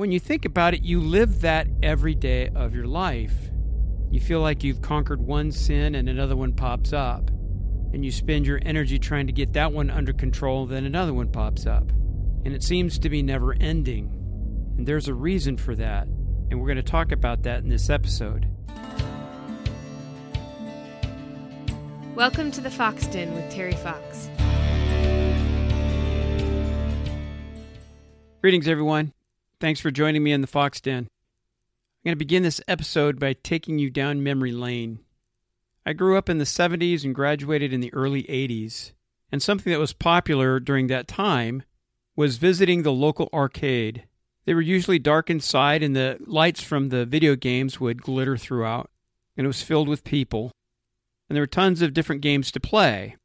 when you think about it, you live that every day of your life. You feel like you've conquered one sin and another one pops up. And you spend your energy trying to get that one under control, then another one pops up. And it seems to be never ending. And there's a reason for that. And we're going to talk about that in this episode. Welcome to the Fox Den with Terry Fox. Greetings, everyone. Thanks for joining me in the Fox Den. I'm going to begin this episode by taking you down memory lane. I grew up in the 70s and graduated in the early 80s, and something that was popular during that time was visiting the local arcade. They were usually dark inside, and the lights from the video games would glitter throughout, and it was filled with people, and there were tons of different games to play.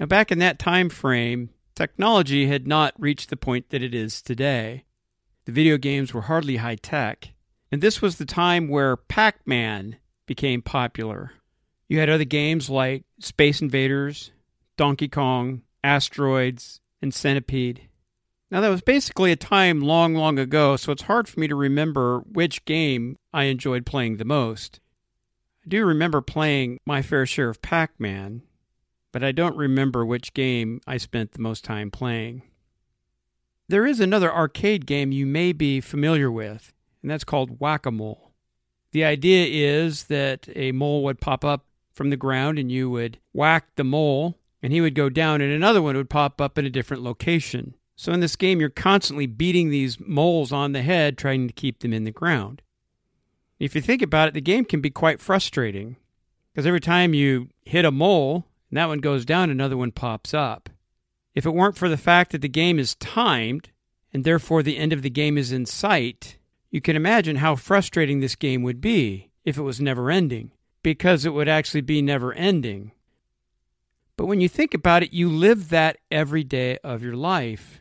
Now, back in that time frame, technology had not reached the point that it is today. The video games were hardly high tech, and this was the time where Pac Man became popular. You had other games like Space Invaders, Donkey Kong, Asteroids, and Centipede. Now, that was basically a time long, long ago, so it's hard for me to remember which game I enjoyed playing the most. I do remember playing my fair share of Pac Man, but I don't remember which game I spent the most time playing. There is another arcade game you may be familiar with, and that's called Whack a Mole. The idea is that a mole would pop up from the ground and you would whack the mole, and he would go down, and another one would pop up in a different location. So in this game, you're constantly beating these moles on the head, trying to keep them in the ground. If you think about it, the game can be quite frustrating because every time you hit a mole and that one goes down, another one pops up. If it weren't for the fact that the game is timed, and therefore the end of the game is in sight, you can imagine how frustrating this game would be if it was never ending, because it would actually be never ending. But when you think about it, you live that every day of your life.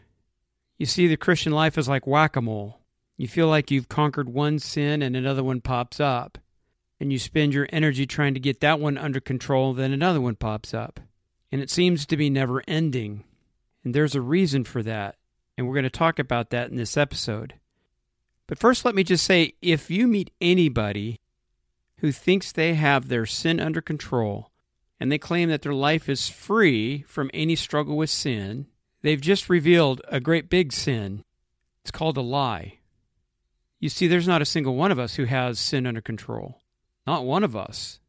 You see, the Christian life is like whack a mole. You feel like you've conquered one sin and another one pops up. And you spend your energy trying to get that one under control, then another one pops up. And it seems to be never ending. And there's a reason for that. And we're going to talk about that in this episode. But first, let me just say if you meet anybody who thinks they have their sin under control and they claim that their life is free from any struggle with sin, they've just revealed a great big sin. It's called a lie. You see, there's not a single one of us who has sin under control. Not one of us.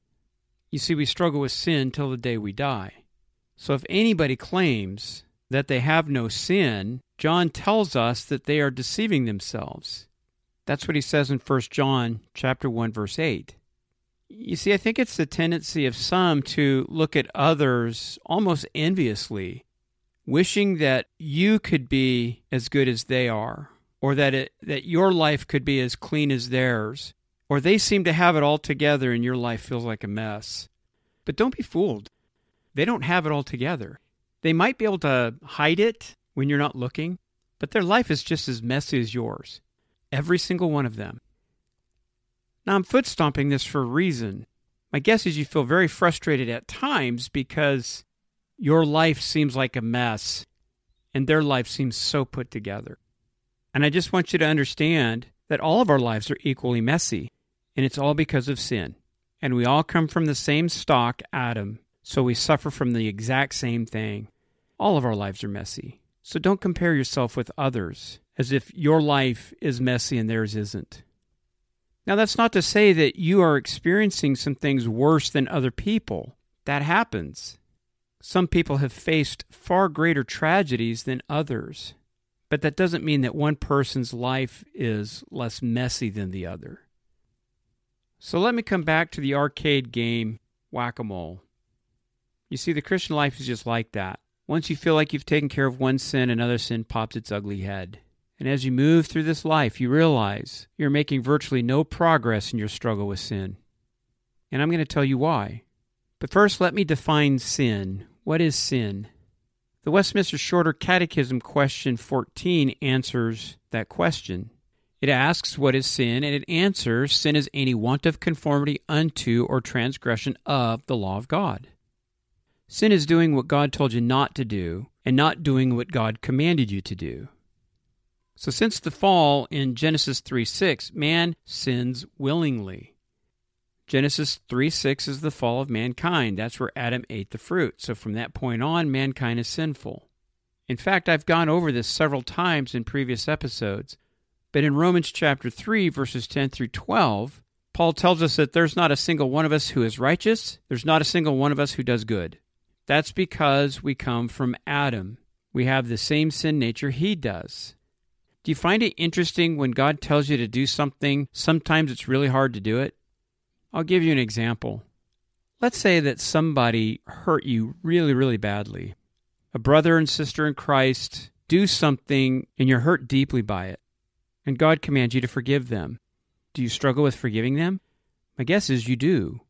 You see, we struggle with sin till the day we die. So if anybody claims that they have no sin, John tells us that they are deceiving themselves. That's what he says in 1 John chapter 1 verse 8. You see, I think it's the tendency of some to look at others almost enviously, wishing that you could be as good as they are, or that it, that your life could be as clean as theirs, or they seem to have it all together and your life feels like a mess. But don't be fooled. They don't have it all together. They might be able to hide it when you're not looking, but their life is just as messy as yours. Every single one of them. Now, I'm foot stomping this for a reason. My guess is you feel very frustrated at times because your life seems like a mess and their life seems so put together. And I just want you to understand that all of our lives are equally messy, and it's all because of sin. And we all come from the same stock, Adam, so we suffer from the exact same thing. All of our lives are messy. So don't compare yourself with others as if your life is messy and theirs isn't. Now, that's not to say that you are experiencing some things worse than other people. That happens. Some people have faced far greater tragedies than others. But that doesn't mean that one person's life is less messy than the other. So let me come back to the arcade game Whack a Mole. You see, the Christian life is just like that. Once you feel like you've taken care of one sin, another sin pops its ugly head. And as you move through this life, you realize you're making virtually no progress in your struggle with sin. And I'm going to tell you why. But first, let me define sin. What is sin? The Westminster Shorter Catechism, question 14, answers that question. It asks, What is sin? And it answers, Sin is any want of conformity unto or transgression of the law of God. Sin is doing what God told you not to do and not doing what God commanded you to do. So since the fall in Genesis 3 6, man sins willingly. Genesis 3 6 is the fall of mankind. That's where Adam ate the fruit. So from that point on, mankind is sinful. In fact, I've gone over this several times in previous episodes. But in Romans chapter 3, verses 10 through 12, Paul tells us that there's not a single one of us who is righteous, there's not a single one of us who does good. That's because we come from Adam. We have the same sin nature he does. Do you find it interesting when God tells you to do something, sometimes it's really hard to do it? I'll give you an example. Let's say that somebody hurt you really, really badly. A brother and sister in Christ do something and you're hurt deeply by it. And God commands you to forgive them. Do you struggle with forgiving them? My guess is you do.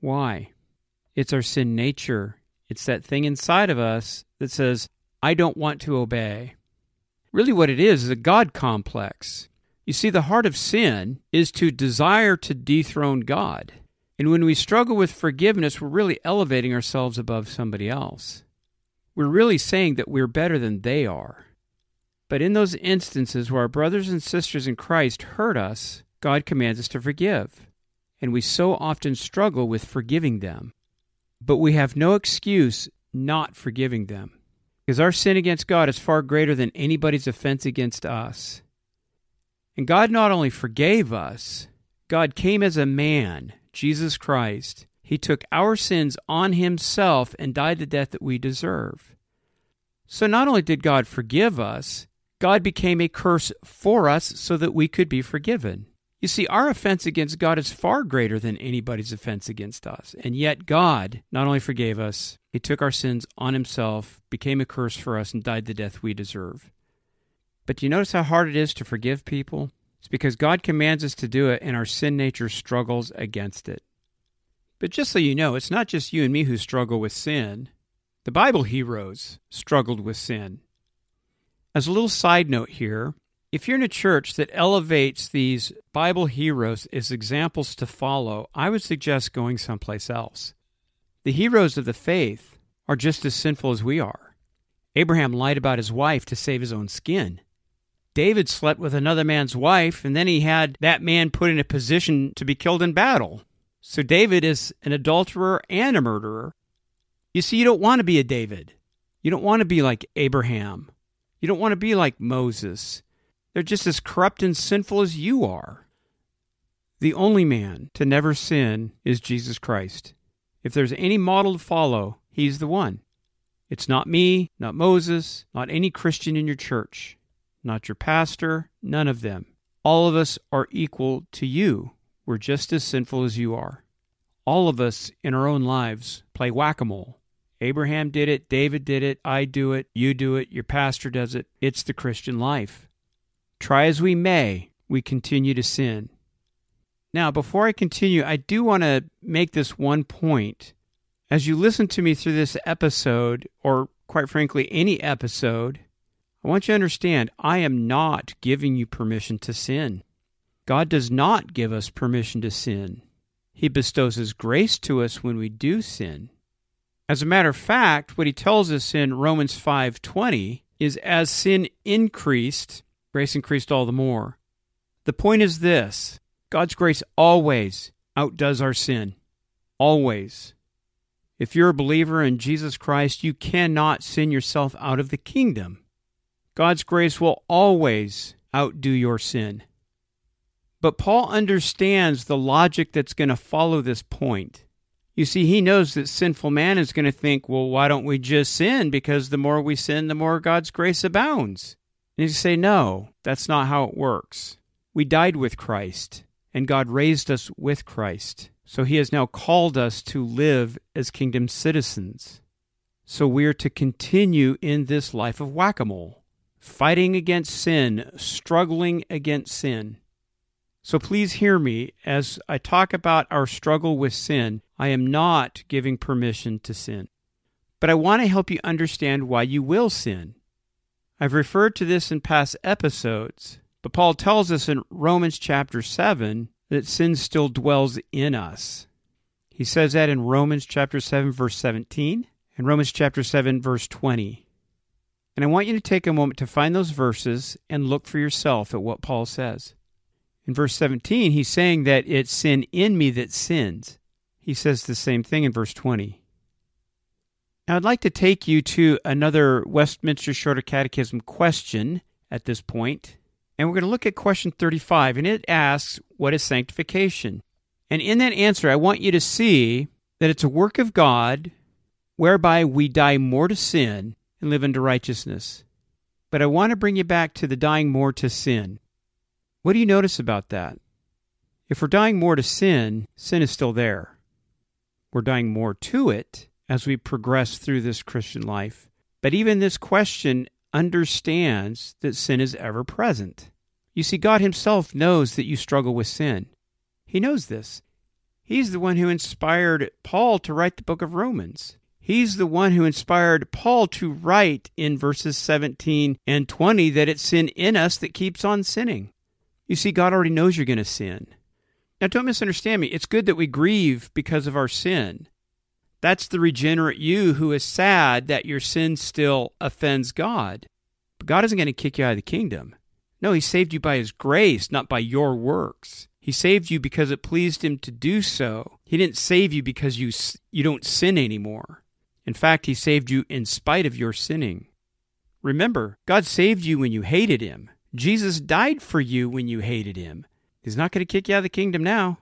Why? It's our sin nature. It's that thing inside of us that says, I don't want to obey. Really, what it is is a God complex. You see, the heart of sin is to desire to dethrone God. And when we struggle with forgiveness, we're really elevating ourselves above somebody else. We're really saying that we're better than they are. But in those instances where our brothers and sisters in Christ hurt us, God commands us to forgive. And we so often struggle with forgiving them. But we have no excuse not forgiving them. Because our sin against God is far greater than anybody's offense against us. And God not only forgave us, God came as a man, Jesus Christ. He took our sins on himself and died the death that we deserve. So not only did God forgive us, God became a curse for us so that we could be forgiven. You see, our offense against God is far greater than anybody's offense against us. And yet, God not only forgave us, He took our sins on Himself, became a curse for us, and died the death we deserve. But do you notice how hard it is to forgive people? It's because God commands us to do it, and our sin nature struggles against it. But just so you know, it's not just you and me who struggle with sin. The Bible heroes struggled with sin. As a little side note here, if you're in a church that elevates these Bible heroes as examples to follow, I would suggest going someplace else. The heroes of the faith are just as sinful as we are. Abraham lied about his wife to save his own skin. David slept with another man's wife, and then he had that man put in a position to be killed in battle. So David is an adulterer and a murderer. You see, you don't want to be a David. You don't want to be like Abraham. You don't want to be like Moses. They're just as corrupt and sinful as you are. The only man to never sin is Jesus Christ. If there's any model to follow, he's the one. It's not me, not Moses, not any Christian in your church, not your pastor, none of them. All of us are equal to you. We're just as sinful as you are. All of us in our own lives play whack a mole. Abraham did it, David did it, I do it, you do it, your pastor does it. It's the Christian life. Try as we may, we continue to sin. Now, before I continue, I do want to make this one point. As you listen to me through this episode, or quite frankly, any episode, I want you to understand I am not giving you permission to sin. God does not give us permission to sin. He bestows His grace to us when we do sin. As a matter of fact, what he tells us in Romans 5:20 is as sin increased, grace increased all the more. The point is this God's grace always outdoes our sin. Always. If you're a believer in Jesus Christ, you cannot sin yourself out of the kingdom. God's grace will always outdo your sin. But Paul understands the logic that's going to follow this point. You see, he knows that sinful man is going to think, well, why don't we just sin? Because the more we sin, the more God's grace abounds. And you say, no, that's not how it works. We died with Christ, and God raised us with Christ. So he has now called us to live as kingdom citizens. So we are to continue in this life of whack a mole, fighting against sin, struggling against sin. So please hear me as I talk about our struggle with sin. I am not giving permission to sin. But I want to help you understand why you will sin. I've referred to this in past episodes, but Paul tells us in Romans chapter 7 that sin still dwells in us. He says that in Romans chapter 7 verse 17 and Romans chapter 7 verse 20. And I want you to take a moment to find those verses and look for yourself at what Paul says. In verse 17, he's saying that it's sin in me that sins. He says the same thing in verse 20. Now, I'd like to take you to another Westminster Shorter Catechism question at this point, and we're going to look at question 35, and it asks, What is sanctification? And in that answer, I want you to see that it's a work of God whereby we die more to sin and live into righteousness. But I want to bring you back to the dying more to sin. What do you notice about that? If we're dying more to sin, sin is still there. We're dying more to it as we progress through this Christian life. But even this question understands that sin is ever present. You see, God Himself knows that you struggle with sin. He knows this. He's the one who inspired Paul to write the book of Romans. He's the one who inspired Paul to write in verses 17 and 20 that it's sin in us that keeps on sinning. You see, God already knows you're going to sin. Now, don't misunderstand me. It's good that we grieve because of our sin. That's the regenerate you who is sad that your sin still offends God. But God isn't going to kick you out of the kingdom. No, He saved you by His grace, not by your works. He saved you because it pleased Him to do so. He didn't save you because you, you don't sin anymore. In fact, He saved you in spite of your sinning. Remember, God saved you when you hated Him. Jesus died for you when you hated Him. He's not going to kick you out of the kingdom now.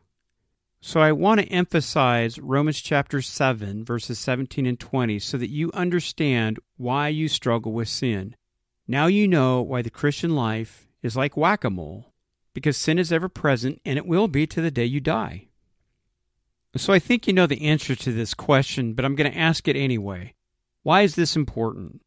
So I want to emphasize Romans chapter 7, verses 17 and 20, so that you understand why you struggle with sin. Now you know why the Christian life is like whack a mole, because sin is ever present and it will be to the day you die. So I think you know the answer to this question, but I'm going to ask it anyway. Why is this important?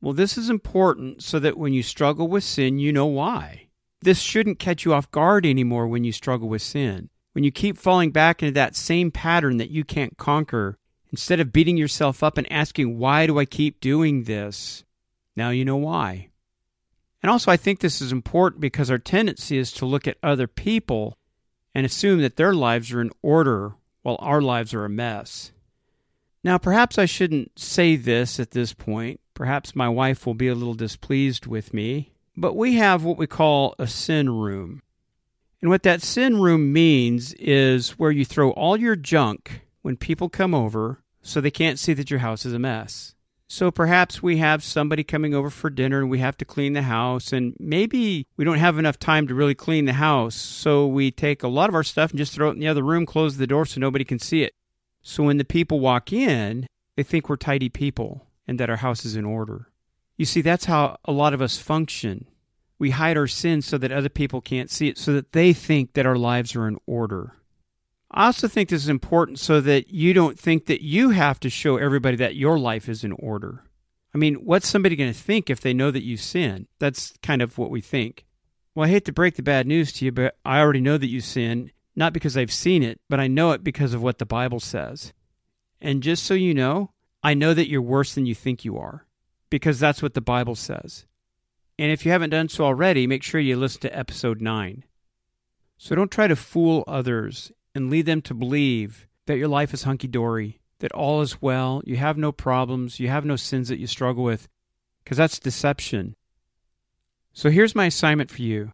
Well, this is important so that when you struggle with sin, you know why. This shouldn't catch you off guard anymore when you struggle with sin. When you keep falling back into that same pattern that you can't conquer, instead of beating yourself up and asking, why do I keep doing this? Now you know why. And also, I think this is important because our tendency is to look at other people and assume that their lives are in order while our lives are a mess. Now, perhaps I shouldn't say this at this point. Perhaps my wife will be a little displeased with me. But we have what we call a sin room. And what that sin room means is where you throw all your junk when people come over so they can't see that your house is a mess. So perhaps we have somebody coming over for dinner and we have to clean the house, and maybe we don't have enough time to really clean the house. So we take a lot of our stuff and just throw it in the other room, close the door so nobody can see it. So when the people walk in, they think we're tidy people and that our house is in order. You see, that's how a lot of us function. We hide our sins so that other people can't see it, so that they think that our lives are in order. I also think this is important so that you don't think that you have to show everybody that your life is in order. I mean, what's somebody going to think if they know that you sin? That's kind of what we think. Well, I hate to break the bad news to you, but I already know that you sin, not because I've seen it, but I know it because of what the Bible says. And just so you know, I know that you're worse than you think you are, because that's what the Bible says. And if you haven't done so already, make sure you listen to episode 9. So don't try to fool others and lead them to believe that your life is hunky dory, that all is well, you have no problems, you have no sins that you struggle with, because that's deception. So here's my assignment for you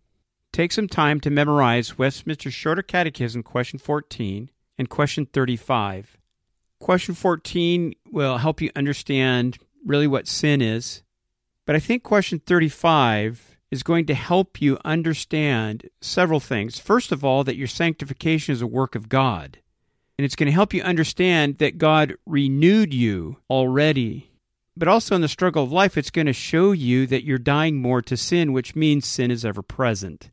Take some time to memorize Westminster Shorter Catechism, question 14 and question 35. Question 14 will help you understand really what sin is. But I think question 35 is going to help you understand several things. First of all, that your sanctification is a work of God. And it's going to help you understand that God renewed you already. But also in the struggle of life, it's going to show you that you're dying more to sin, which means sin is ever present.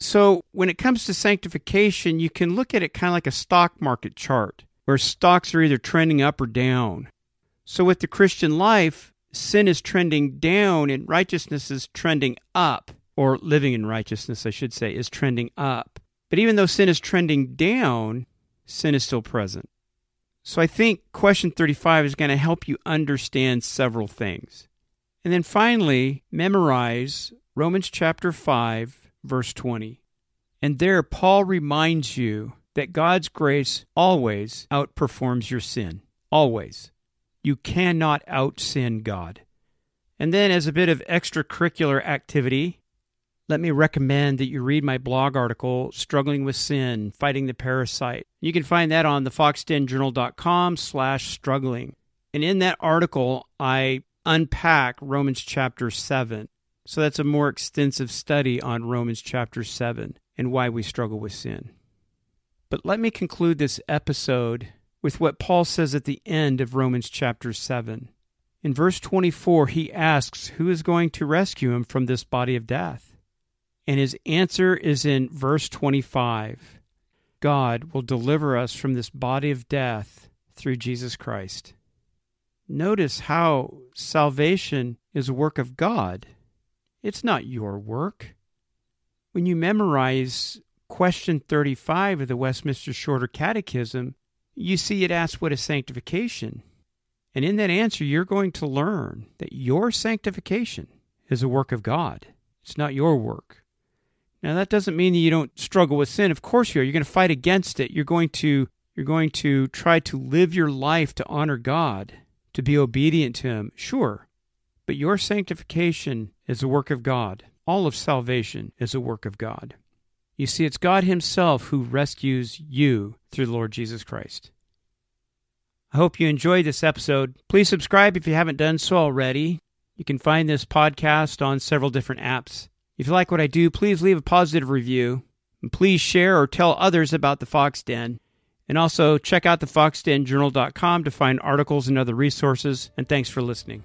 So, when it comes to sanctification, you can look at it kind of like a stock market chart, where stocks are either trending up or down. So, with the Christian life, sin is trending down and righteousness is trending up, or living in righteousness, I should say, is trending up. But even though sin is trending down, sin is still present. So, I think question 35 is going to help you understand several things. And then finally, memorize Romans chapter 5 verse 20. And there, Paul reminds you that God's grace always outperforms your sin. Always. You cannot out sin God. And then, as a bit of extracurricular activity, let me recommend that you read my blog article, Struggling with Sin, Fighting the Parasite. You can find that on thefoxdenjournal.com slash struggling. And in that article, I unpack Romans chapter 7. So that's a more extensive study on Romans chapter 7 and why we struggle with sin. But let me conclude this episode with what Paul says at the end of Romans chapter 7. In verse 24, he asks who is going to rescue him from this body of death. And his answer is in verse 25 God will deliver us from this body of death through Jesus Christ. Notice how salvation is a work of God. It's not your work. When you memorize question 35 of the Westminster Shorter Catechism, you see it asks what is sanctification. And in that answer, you're going to learn that your sanctification is a work of God. It's not your work. Now that doesn't mean that you don't struggle with sin. Of course you are. You're going to fight against it. You're going to you're going to try to live your life to honor God, to be obedient to him. Sure. But your sanctification is a work of God. All of salvation is a work of God. You see, it's God Himself who rescues you through the Lord Jesus Christ. I hope you enjoyed this episode. Please subscribe if you haven't done so already. You can find this podcast on several different apps. If you like what I do, please leave a positive review. And please share or tell others about the Fox Den. And also check out thefoxdenjournal.com to find articles and other resources. And thanks for listening.